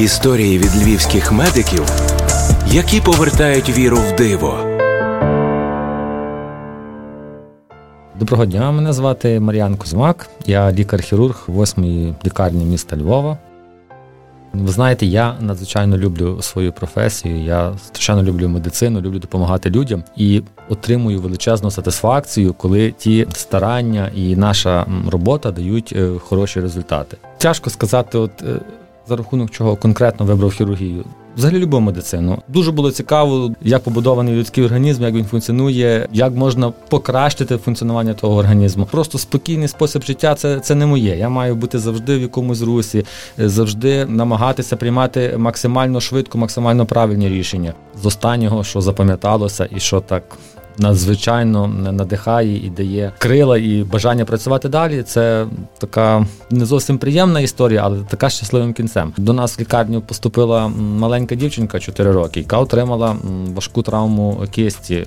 Історії від львівських медиків, які повертають віру в диво. Доброго дня, мене звати Мар'ян Кузьмак. Я лікар-хірург 8-ї лікарні міста Львова. Ви знаєте, я надзвичайно люблю свою професію. Я страшенно люблю медицину, люблю допомагати людям і отримую величезну сатисфакцію, коли ті старання і наша робота дають е, хороші результати. Тяжко сказати, от е, за рахунок чого конкретно вибрав хірургію. Взагалі любив медицину. Дуже було цікаво, як побудований людський організм, як він функціонує, як можна покращити функціонування того організму. Просто спокійний спосіб життя це це не моє. Я маю бути завжди в якомусь русі, завжди намагатися приймати максимально швидко, максимально правильні рішення. З останнього, що запам'яталося, і що так надзвичайно надихає і дає крила і бажання працювати далі. Це така не зовсім приємна історія, але така щасливим кінцем. До нас в лікарню поступила маленька дівчинка 4 роки, яка отримала важку травму кисті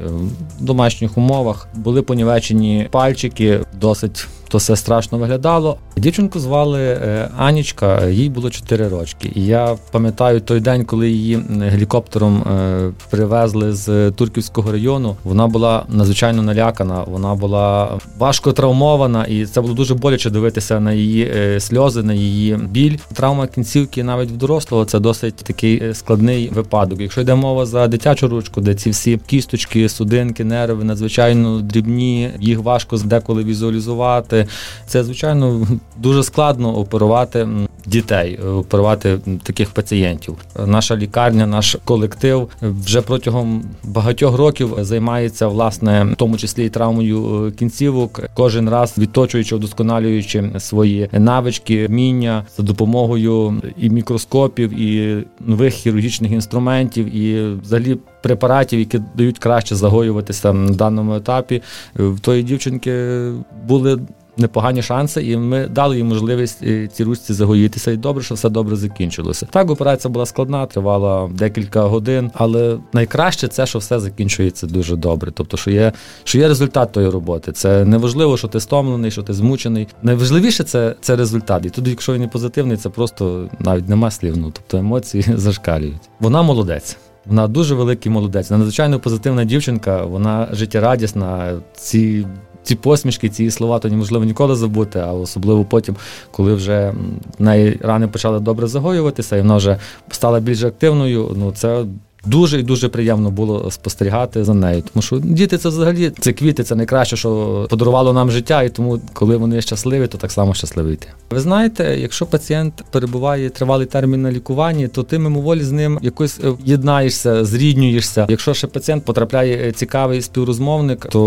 в домашніх умовах. Були понівечені пальчики, досить то все страшно виглядало. Дівчинку звали е, Анічка, їй було 4 рочки. І я пам'ятаю той день, коли її гелікоптером е, привезли з Турківського району. Вона була надзвичайно налякана, вона була важко травмована, і це було дуже боляче дивитися на її е, сльози, на її біль. Травма кінцівки навіть в дорослого це досить такий складний випадок. Якщо йде мова за дитячу ручку, де ці всі кісточки, судинки, нерви надзвичайно дрібні, їх важко деколи візуалізувати. Це звичайно дуже складно оперувати дітей, оперувати таких пацієнтів. Наша лікарня, наш колектив вже протягом багатьох років займається власне, в тому числі і травмою е, кінцівок, кожен раз відточуючи, вдосконалюючи свої навички, вміння за допомогою і мікроскопів, і нових хірургічних інструментів, і взагалі. Препаратів, які дають краще загоюватися на даному етапі, в тої дівчинки були непогані шанси, і ми дали їм можливість е, ці ручці загоїтися. І добре, що все добре закінчилося. Так, операція була складна, тривала декілька годин, але найкраще це, що все закінчується дуже добре. Тобто, що є що є результат тої роботи. Це не важливо, що ти стомлений, що ти змучений. Найважливіше це це результат. І тут, якщо він не позитивний, це просто навіть нема слів. Ну тобто емоції зашкалюють. Вона молодець. Вона дуже великий молодець. Вона надзвичайно позитивна дівчинка. Вона життєрадісна. Ці ці посмішки, ці слова то неможливо ніколи забути, а особливо потім, коли вже в неї рани почали добре загоюватися, і вона вже стала більш активною. Ну це Дуже і дуже приємно було спостерігати за нею, тому що діти це взагалі це квіти, це найкраще, що подарувало нам життя, і тому, коли вони щасливі, то так само щасливі йти. Ви знаєте, якщо пацієнт перебуває тривалий термін на лікуванні, то ти мимоволі з ним якось е, єднаєшся, зріднюєшся. Якщо ще пацієнт потрапляє е, цікавий співрозмовник, то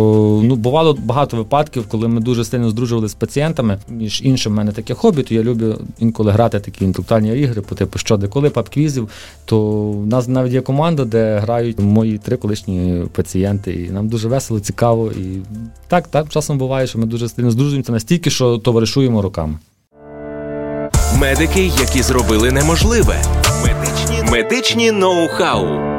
ну бувало багато випадків, коли ми дуже сильно здружували з пацієнтами. Між іншим, в мене таке хобі, то я люблю інколи грати такі інтелектуальні ігри, по типу що де коли пап-квізів, то в нас навіть є команда команда, де грають мої три колишні пацієнти. І нам дуже весело, цікаво. І так, так часом буває, що ми дуже сильно здружуємося настільки, що товаришуємо роками. Медики, які зробили неможливе. Медичні медичні ноу-хау.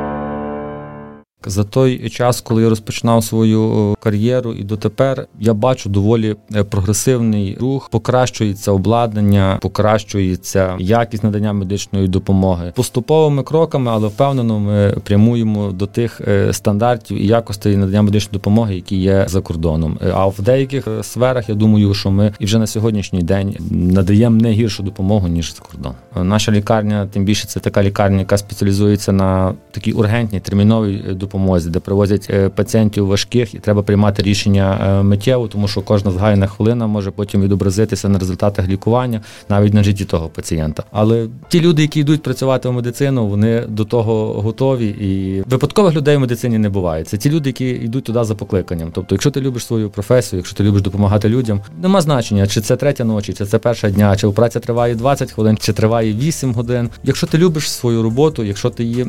За той час, коли я розпочинав свою кар'єру, і дотепер я бачу доволі е, прогресивний рух, покращується обладнання, покращується якість надання медичної допомоги поступовими кроками, але впевнено, ми прямуємо до тих е, стандартів і якостей надання медичної допомоги, які є за кордоном. Е, а в деяких сферах я думаю, що ми і вже на сьогоднішній день надаємо не гіршу допомогу ніж за кордон. Наша лікарня, тим більше це така лікарня, яка спеціалізується на такій ургентній терміновій допомозі допомозі, де привозять е, пацієнтів важких, і треба приймати рішення е, миттєво, тому що кожна згаяна хвилина може потім відобразитися на результатах лікування, навіть на житті того пацієнта. Але ті люди, які йдуть працювати в медицину, вони до того готові. І випадкових людей в медицині не буває. Це ті люди, які йдуть туди за покликанням. Тобто, якщо ти любиш свою професію, якщо ти любиш допомагати людям, нема значення, чи це третя ночі, чи це перша дня, чи праця триває 20 хвилин, чи триває 8 годин. Якщо ти любиш свою роботу, якщо ти її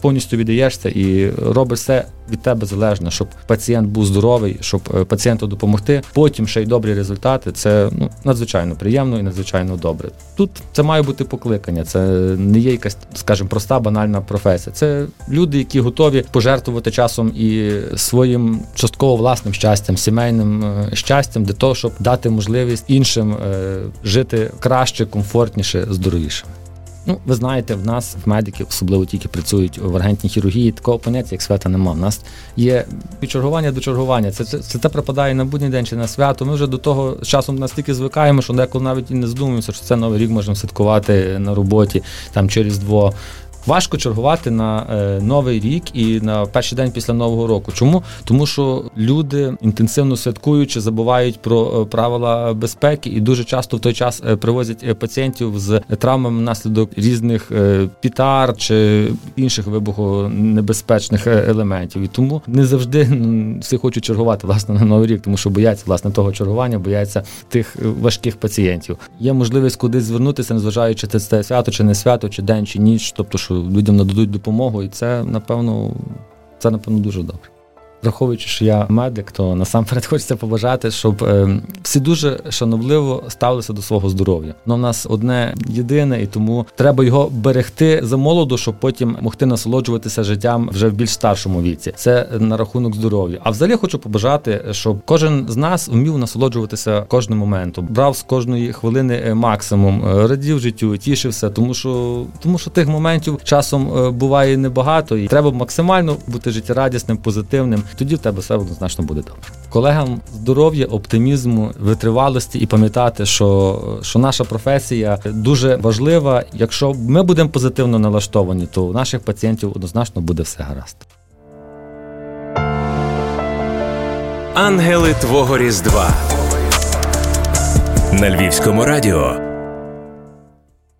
повністю віддаєшся і робиш все від тебе залежне, щоб пацієнт був здоровий, щоб е, пацієнту допомогти. Потім ще й добрі результати. Це ну надзвичайно приємно і надзвичайно добре. Тут це має бути покликання. Це не є якась, скажімо, проста банальна професія. Це люди, які готові пожертвувати часом і своїм частково власним щастям, сімейним е, щастям для того, щоб дати можливість іншим е, жити краще, комфортніше, здоровіше. Ну, ви знаєте, в нас в медиків, особливо тільки працюють в аргентній хірургії, такого поняття, як свята нема. В нас є від чергування до чергування. Це це, це, це припадає на будній день чи на свято. Ми вже до того з часом настільки звикаємо, що деколи навіть і не здумуємося, що це новий рік можемо святкувати на роботі там через дво. Важко чергувати на е, новий рік і на перший день після нового року. Чому? Тому що люди інтенсивно святкуючи, забувають про е, правила безпеки і дуже часто в той час е, привозять е, пацієнтів з травмами внаслідок різних е, пітар чи інших вибухонебезпечних е, елементів. І тому не завжди всі хочуть чергувати власне на новий рік, тому що бояться власне того чергування, бояться тих важких пацієнтів. Є можливість кудись звернутися, незважаючи це свято чи не свято, чи день, чи ніч, тобто що людям нададуть допомогу, і це напевно, це напевно дуже добре. Враховуючи, що я медик, то насамперед хочеться побажати, щоб е, всі дуже шановливо ставилися до свого здоров'я. Воно в нас одне єдине, і тому треба його берегти за молоду, щоб потім могти насолоджуватися життям вже в більш старшому віці. Це на рахунок здоров'я. А взагалі хочу побажати, щоб кожен з нас вмів насолоджуватися кожним моментом, брав з кожної хвилини е, максимум, е, радів життю, тішився, тому що тому що тих моментів часом буває небагато, і треба максимально бути життєрадісним, позитивним тоді в тебе все однозначно буде добре. Колегам здоров'я, оптимізму, витривалості і пам'ятати, що що наша професія дуже важлива. Якщо ми будемо позитивно налаштовані, то у наших пацієнтів однозначно буде все гаразд. Ангели Твого Різдва на Львівському радіо.